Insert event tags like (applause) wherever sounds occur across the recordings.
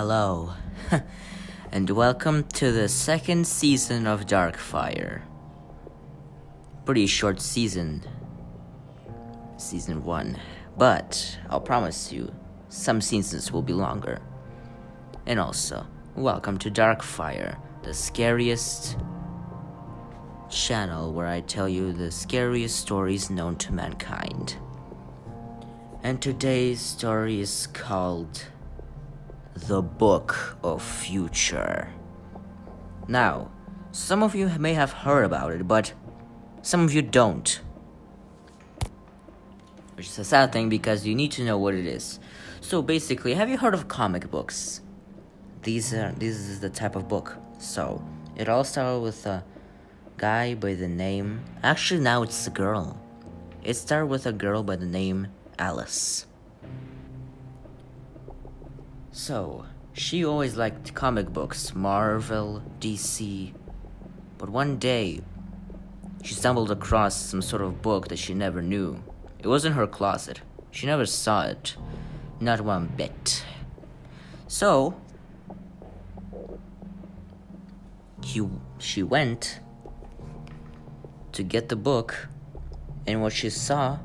Hello, (laughs) and welcome to the second season of Darkfire. Pretty short season, season one, but I'll promise you, some seasons will be longer. And also, welcome to Darkfire, the scariest channel where I tell you the scariest stories known to mankind. And today's story is called The Book of Future. Now, some of you may have heard about it, but some of you don't. Which is a sad thing because you need to know what it is. So basically, have you heard of comic books? These are this is the type of book. So it all started with a guy by the name. Actually, now it's a girl. It started with a girl by the name Alice. So, she always liked comic books, Marvel, DC. But one day, she stumbled across some sort of book that she never knew. It was in her closet. She never saw it. Not one bit. So, he, she went to get the book, and what she saw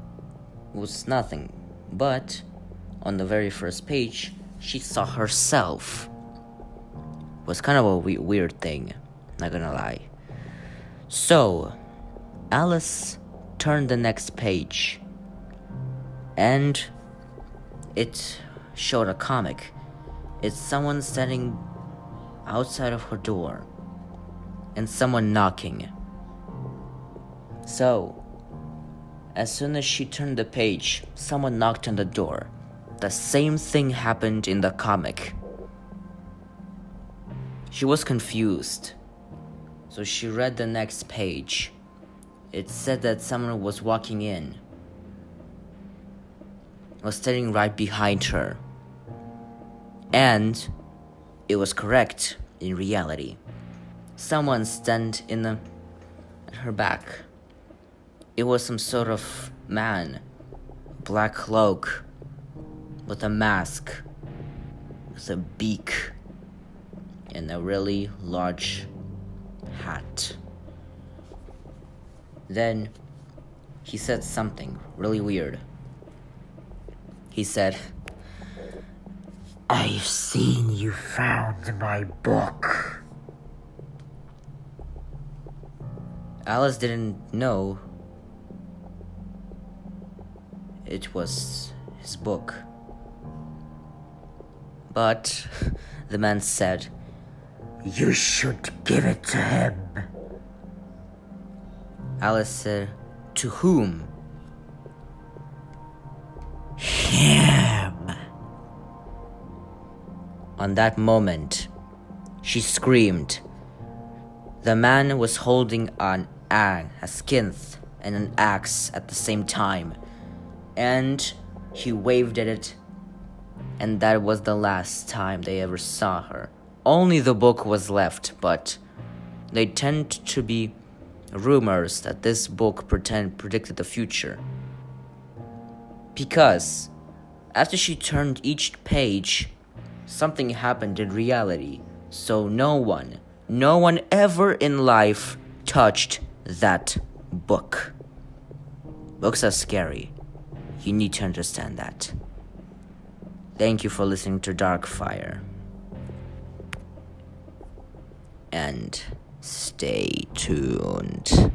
was nothing. But on the very first page, she saw herself. Was kind of a we- weird thing, not gonna lie. So, Alice turned the next page, and it showed a comic. It's someone standing outside of her door, and someone knocking. So, as soon as she turned the page, someone knocked on the door. The same thing happened in the comic. She was confused. So she read the next page. It said that someone was walking in, was standing right behind her. And it was correct in reality. Someone stood in the, at her back. It was some sort of man, black cloak, with a mask, with a beak, and a really large hat. Then he said something really weird. He said, I've seen you found my book. Alice didn't know it was his book. But the man said, You should give it to him. Alice said, To whom? Him. On that moment, she screamed. The man was holding an a, a scythe and an axe at the same time, and he waved at it, and that was the last time they ever saw her. Only the book was left, but they tend to be rumors that this book pretend predicted the future. Because after she turned each page, something happened in reality. So no one, no one ever in life touched that book. Books are scary. You need to understand that. Thank you for listening to Darkfire. And stay tuned.